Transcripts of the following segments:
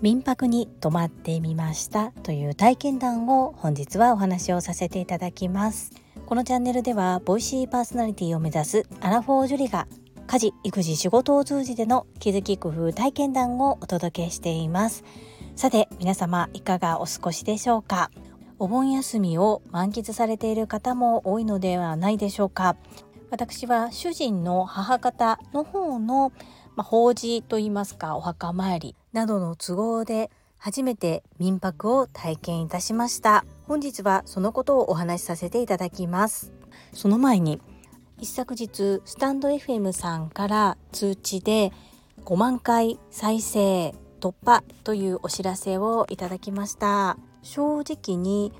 民泊に泊まってみましたという体験談を本日はお話をさせていただきます。このチャンネルではボイシーパーソナリティを目指すアラフォージュリが家事育児仕事を通じての気づき工夫体験談をお届けしています。さて皆様いかがお過ごしでしょうか？お盆休みを満喫されている方も多いのではないでしょうか？私は主人の母方の方のまあ、法事といいますかお墓参りなどの都合で初めて民泊を体験いたしました。本日はそのことをお話しさせていただきます。その前に一昨日スタンド FM さんから通知で5万回再生突破というお知らせをいただきました。正直に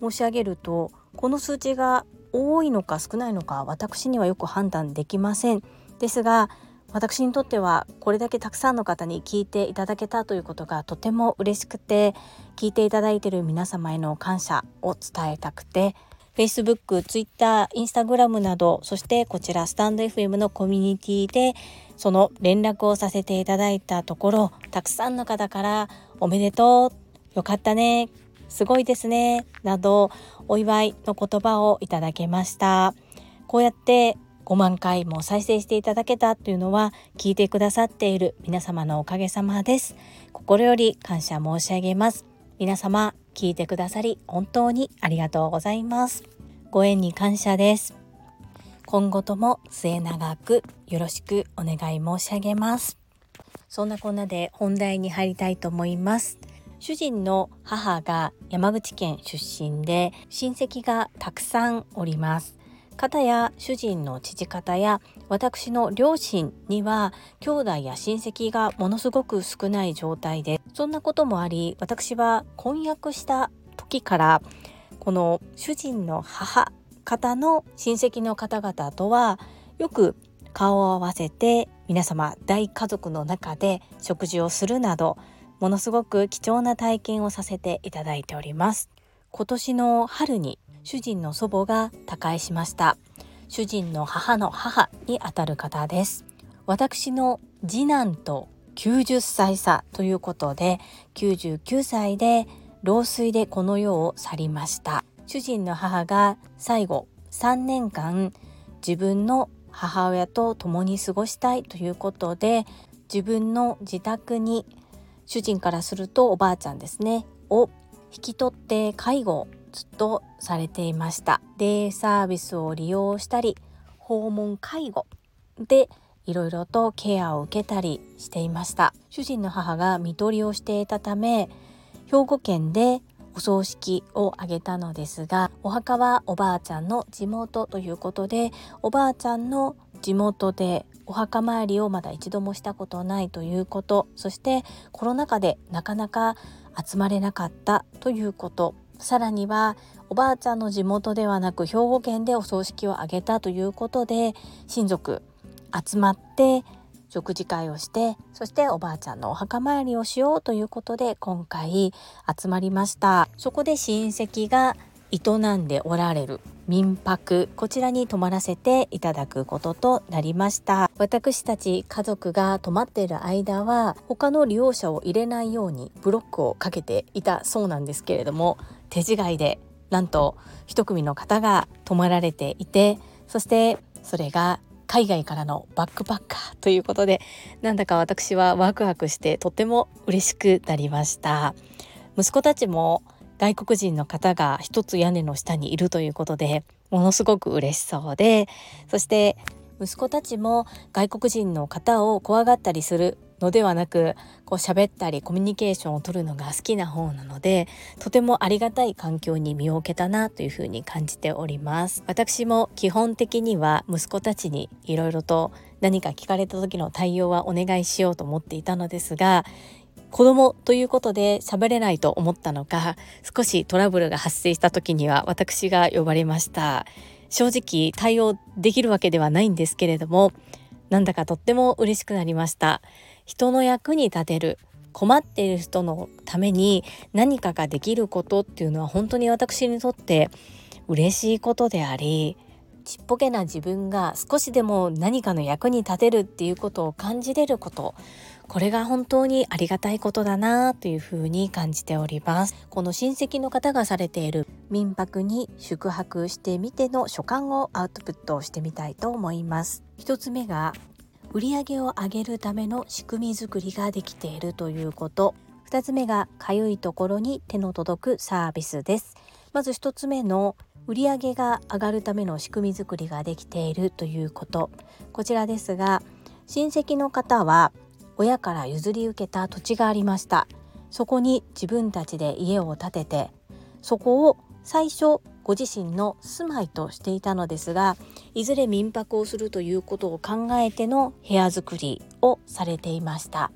申し上げるとこの数値が多いのか少ないのか私にはよく判断できません。ですが私にとってはこれだけたくさんの方に聞いていただけたということがとても嬉しくて聞いていただいている皆様への感謝を伝えたくて Facebook、Twitter、Instagram などそしてこちらスタンド FM のコミュニティでその連絡をさせていただいたところたくさんの方から「おめでとう」「よかったね」「すごいですね」などお祝いの言葉をいただけました。こうやって5万回も再生していただけたというのは聞いてくださっている皆様のおかげさまです。心より感謝申し上げます。皆様聞いてくださり本当にありがとうございます。ご縁に感謝です。今後とも末永くよろしくお願い申し上げます。そんなこんなで本題に入りたいと思います。主人の母が山口県出身で親戚がたくさんおります。方や主人の父方や私の両親には兄弟や親戚がものすごく少ない状態でそんなこともあり私は婚約した時からこの主人の母方の親戚の方々とはよく顔を合わせて皆様大家族の中で食事をするなどものすごく貴重な体験をさせていただいております。今年の春に主人の祖母が他界しました。主人の母の母にあたる方です。私の次男と90歳差ということで99歳で老衰でこの世を去りました。主人の母が最後3年間自分の母親と共に過ごしたいということで自分の自宅に主人からするとおばあちゃんですね。を引き取って介護をずっとされていました。デイサービスを利用したり訪問介護でいろいろとケアを受けたりしていました。主人の母が看取りをしていたため兵庫県でお葬式を挙げたのですがお墓はおばあちゃんの地元ということでおばあちゃんの地元でお墓参りをまだ一度もしたことないということ。そしてコロナ禍でなかなか集まれなかったということ。さらにはおばあちゃんの地元ではなく兵庫県でお葬式を挙げたということで親族集まって食事会をしてそしておばあちゃんのお墓参りをしようということで今回集まりました。そこで親戚が営んでおられる民泊こちらに泊まらせていただくこととなりました。私たち家族が泊まっている間は他の利用者を入れないようにブロックをかけていたそうなんですけれども手違いでなんと一組の方が泊まられていてそしてそれが海外からのバックパッカーということでなんだか私はワクワクしてとても嬉しくなりました。息子たちも外国人の方が一つ屋根の下にいるということでものすごく嬉しそうでそして息子たちも外国人の方を怖がったりするのではなくこう喋ったりコミュニケーションを取るのが好きな方なのでとてもありがたい環境に身を置けたなというふうに感じております。私も基本的には息子たちにいろいろと何か聞かれた時の対応はお願いしようと思っていたのですが子供ということで喋れないと思ったのか少しトラブルが発生した時には私が呼ばれました。正直対応できるわけではないんですけれどもなんだかとっても嬉しくなりました。人の役に立てる困っている人のために何かができることっていうのは本当に私にとって嬉しいことでありちっぽけな自分が少しでも何かの役に立てるっていうことを感じれることこれが本当にありがたいことだなというふうに感じております。この親戚の方がされている民泊に宿泊してみての所感をアウトプットしてみたいと思います。一つ目が売上を上げるための仕組み作りができているということ。2つ目がかゆいところに手の届くサービスです。まず1つ目の売上が上がるための仕組み作りができているということ。こちらですが親戚の方は親から譲り受けた土地がありました。そこに自分たちで家を建ててそこを最初ご自身の住まいとしていたのですがいずれ民泊をするということを考えての部屋作りをされていました。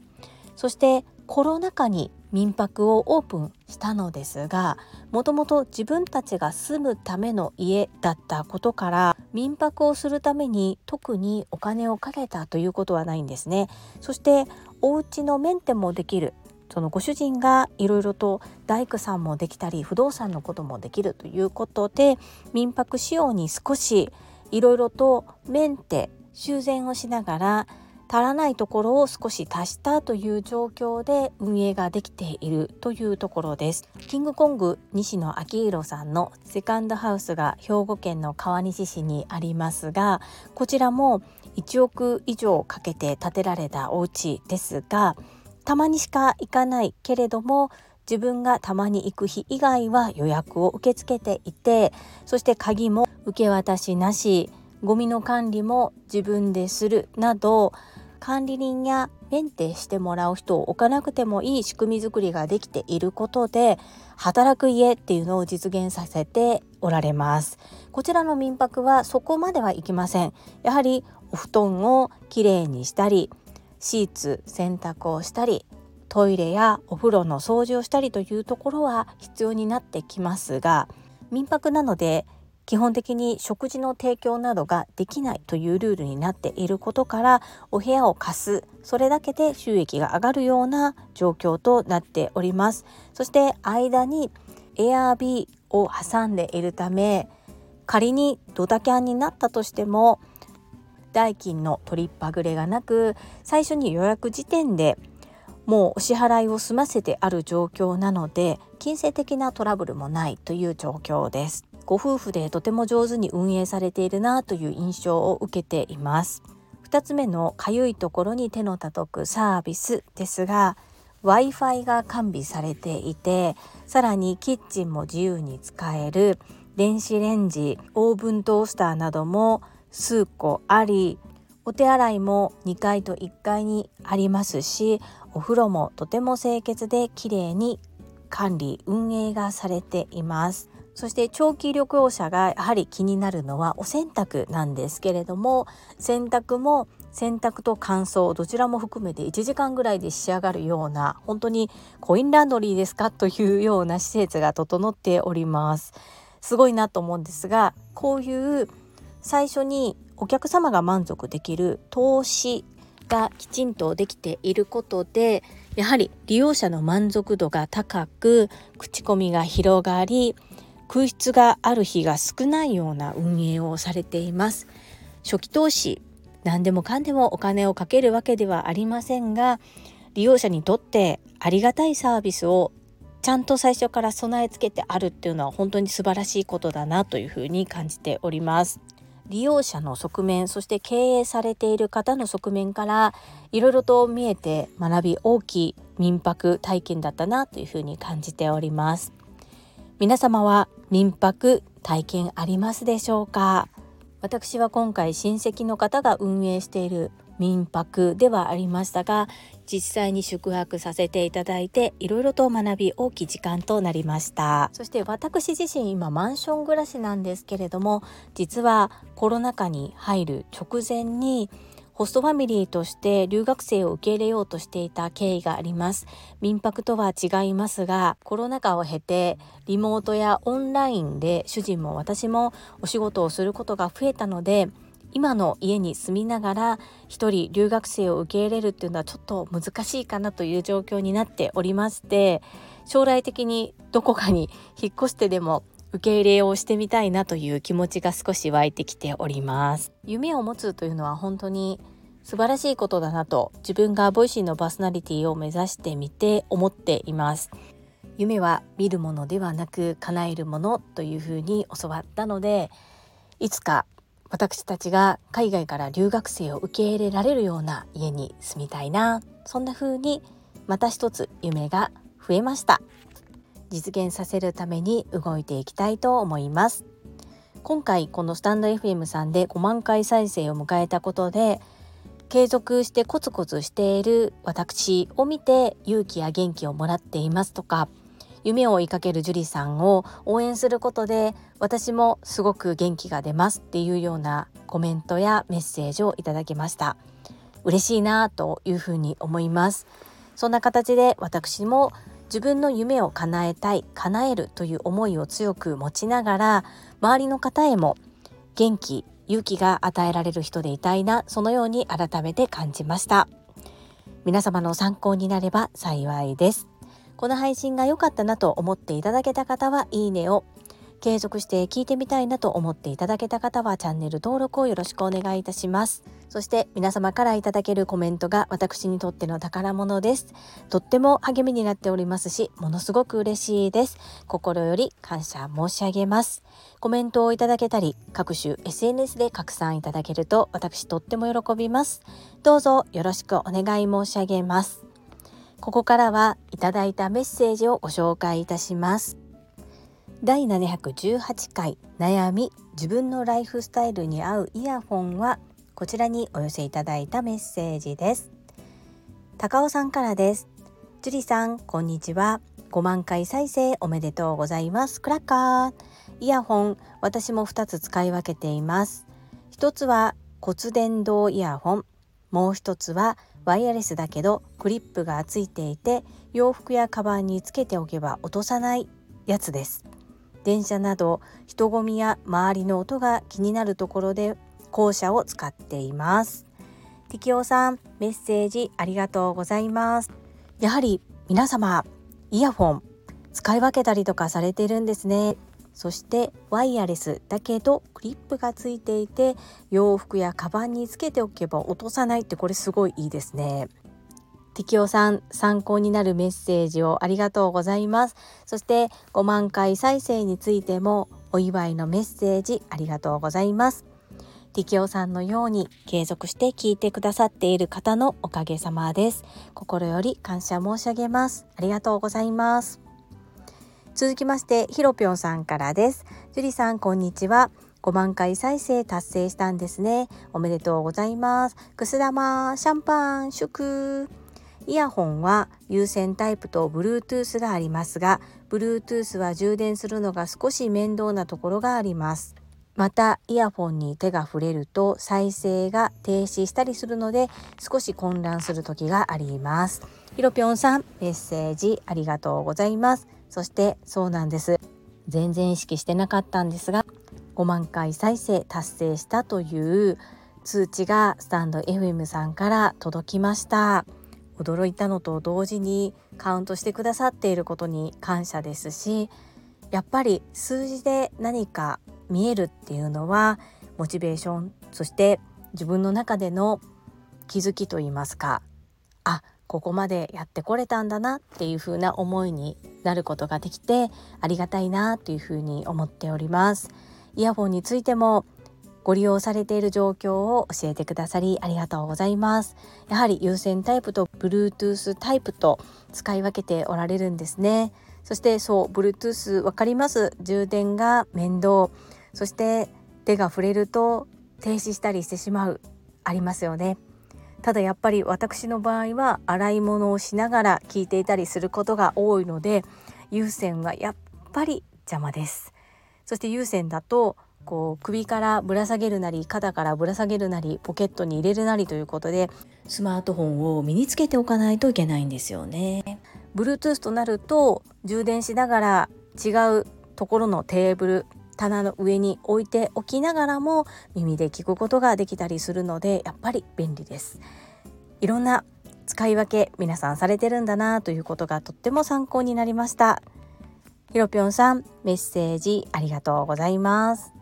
そしてコロナ禍に民泊をオープンしたのですがもともと自分たちが住むための家だったことから民泊をするために特にお金をかけたということはないんですね。そしてお家のメンテもできるそのご主人がいろいろと大工さんもできたり不動産のこともできるということで民泊仕様に少しいろいろとメンテ修繕をしながら足らないところを少し足したという状況で運営ができているというところです。キングコング西野昭弘さんのセカンドハウスが兵庫県の川西市にありますがこちらも1億以上かけて建てられたお家ですがたまにしか行かないけれども自分がたまに行く日以外は予約を受け付けていてそして鍵も受け渡しなしゴミの管理も自分でするなど管理人やメンテしてもらう人を置かなくてもいい仕組み作りができていることで働く家っていうのを実現させておられます。こちらの民泊はそこまではいきません。やはりお布団をきれいにしたりシーツ洗濯をしたりトイレやお風呂の掃除をしたりというところは必要になってきますが民泊なので基本的に食事の提供などができないというルールになっていることからお部屋を貸す。それだけで収益が上がるような状況となっております。そして間に Airb を挟んでいるため仮にドタキャンになったとしても代金の取りっぱぐれがなく最初に予約時点でもうお支払いを済ませてある状況なので金銭的なトラブルもないという状況です。ご夫婦でとても上手に運営されているなという印象を受けています。2つ目のかゆいところに手の届くサービスですが Wi-Fi が完備されていてさらにキッチンも自由に使える電子レンジオーブントースターなども数個ありお手洗いも2階と1階にありますしお風呂もとても清潔で綺麗に管理運営がされています。そして長期旅行者がやはり気になるのはお洗濯なんですけれども洗濯も洗濯と乾燥どちらも含めて1時間ぐらいで仕上がるような本当にコインランドリーですかというような施設が整っております。すごいなと思うんですがこういう最初にお客様が満足できる投資がきちんとできていることでやはり利用者の満足度が高く口コミが広がり空室がある日が少ないような運営をされています。初期投資何でもかんでもお金をかけるわけではありませんが利用者にとってありがたいサービスをちゃんと最初から備え付けてあるっていうのは本当に素晴らしいことだなというふうに感じております。利用者の側面そして経営されている方の側面からいろいろと見えて学び大きい民泊体験だったなというふうに感じております。皆様は民泊体験ありますでしょうか？私は今回親戚の方が運営している民泊ではありましたが実際に宿泊させていただいていろいろと学び大きい時間となりました。そして私自身今マンション暮らしなんですけれども実はコロナ禍に入る直前にホストファミリーとして留学生を受け入れようとしていた経緯があります。民泊とは違いますがコロナ禍を経てリモートやオンラインで主人も私もお仕事をすることが増えたので今の家に住みながら一人留学生を受け入れるっていうのはちょっと難しいかなという状況になっておりまして将来的にどこかに引っ越してでも受け入れをしてみたいなという気持ちが少し湧いてきております。夢を持つというのは本当に素晴らしいことだなと自分が Voicy のパーソナリティを目指してみて思っています。夢は見るものではなく叶えるものというふうに教わったのでいつか私たちが海外から留学生を受け入れられるような家に住みたいなそんな風にまた一つ夢が増えました。実現させるために動いていきたいと思います。今回このスタンド FM さんで5万回再生を迎えたことで継続してコツコツしている私を見て勇気や元気をもらっていますとか夢を追いかける樹里さんを応援することで私もすごく元気が出ますっていうようなコメントやメッセージをいただきました。嬉しいなというふうに思います。そんな形で私も自分の夢を叶えたい叶えるという思いを強く持ちながら周りの方へも元気勇気が与えられる人でいたいなそのように改めて感じました。皆様の参考になれば幸いです。この配信が良かったなと思っていただけた方はいいねを。継続して聞いてみたいなと思っていただけた方はチャンネル登録をよろしくお願いいたします。そして皆様からいただけるコメントが私にとっての宝物です。とっても励みになっておりますしものすごく嬉しいです。心より感謝申し上げます。コメントをいただけたり各種 SNS で拡散いただけると私とっても喜びます。どうぞよろしくお願い申し上げます。ここからはいただいたメッセージをご紹介いたします。第718回悩み自分のライフスタイルに合うイヤホンはこちらにお寄せいただいたメッセージです。高尾さんからです。樹里さんこんにちは。5万回再生おめでとうございます。クラッカー。イヤホン私も2つ使い分けています。一つは骨伝導イヤホン。もう一つはワイヤレスだけどクリップがついていて洋服やカバンにつけておけば落とさないやつです。電車など人混みや周りの音が気になるところで後者を使っています。適応さんメッセージありがとうございます。やはり皆様イヤホン使い分けたりとかされてるんですね。そしてワイヤレスだけどクリップがついていて洋服やカバンにつけておけば落とさないってこれすごいいいですね。適応さん参考になるメッセージをありがとうございます。そして5万回再生についてもお祝いのメッセージありがとうございます。適応さんのように継続して聞いてくださっている方のおかげさまです。心より感謝申し上げます。ありがとうございます。続きましてひろぴょんさんからです。樹里さんこんにちは。5万回再生達成したんですね。おめでとうございます。くす玉シャンパン祝イヤホンは有線タイプと Bluetooth がありますが Bluetooth は充電するのが少し面倒なところがあります。またイヤホンに手が触れると再生が停止したりするので少し混乱する時があります。ひろぴょんさんメッセージありがとうございます。そしてそうなんです。全然意識してなかったんですが5万回再生達成したという通知がスタンド FM さんから届きました。驚いたのと同時にカウントしてくださっていることに感謝ですしやっぱり数字で何か見えるっていうのはモチベーションそして自分の中での気づきといいますかあここまでやってこれたんだなっていう風な思いになることができてありがたいなというふうに思っております。イヤホンについてもご利用されている状況を教えてくださりありがとうございます。やはり有線タイプと Bluetooth タイプと使い分けておられるんですね。そしてそう Bluetooth わかります。充電が面倒。そして手が触れると停止したりしてしまうありますよねただやっぱり私の場合は洗い物をしながら聞いていたりすることが多いので有線はやっぱり邪魔ですそして有線だとこう首からぶら下げるなり肩からぶら下げるなりポケットに入れるなりということでスマートフォンを身につけておかないといけないんですよね。Bluetooth となると充電しながら違うところのテーブル棚の上に置いておきながらも耳で聞くことができたりするのでやっぱり便利です。いろんな使い分け皆さんされてるんだなということがとっても参考になりました。ひろぴょんさんメッセージありがとうございます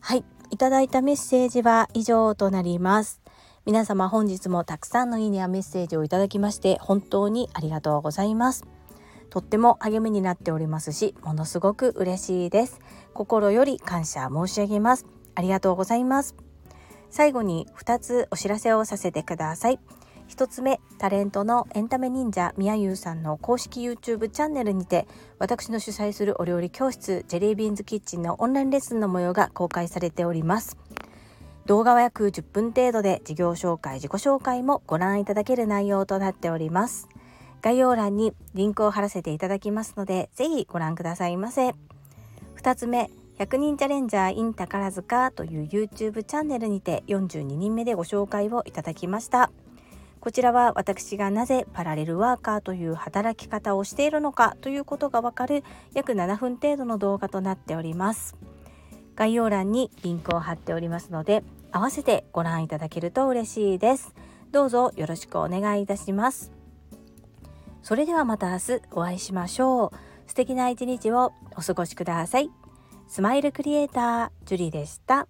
はいいただいたメッセージは以上となります皆様本日もたくさんのいいねやメッセージをいただきまして本当にありがとうございますとっても励みになっておりますしものすごく嬉しいです心より感謝申し上げます。ありがとうございます。最後に2つお知らせをさせてください。1つ目タレントのエンタメ忍者みやゆうさんの公式 YouTube チャンネルにて私の主催するお料理教室ジェリービーンズキッチンのオンラインレッスンの模様が公開されております。動画は約10分程度で事業紹介自己紹介もご覧いただける内容となっております。概要欄にリンクを貼らせていただきますのでぜひご覧くださいませ。2つ目100人チャレンジャー in 宝塚という YouTube チャンネルにて42人目でご紹介をいただきました。こちらは私がなぜパラレルワーカーという働き方をしているのかということがわかる約7分程度の動画となっております。概要欄にリンクを貼っておりますので合わせてご覧いただけると嬉しいです。どうぞよろしくお願いいたします。それではまた明日お会いしましょう。素敵な一日をお過ごしください。スマイルクリエイタージュリでした。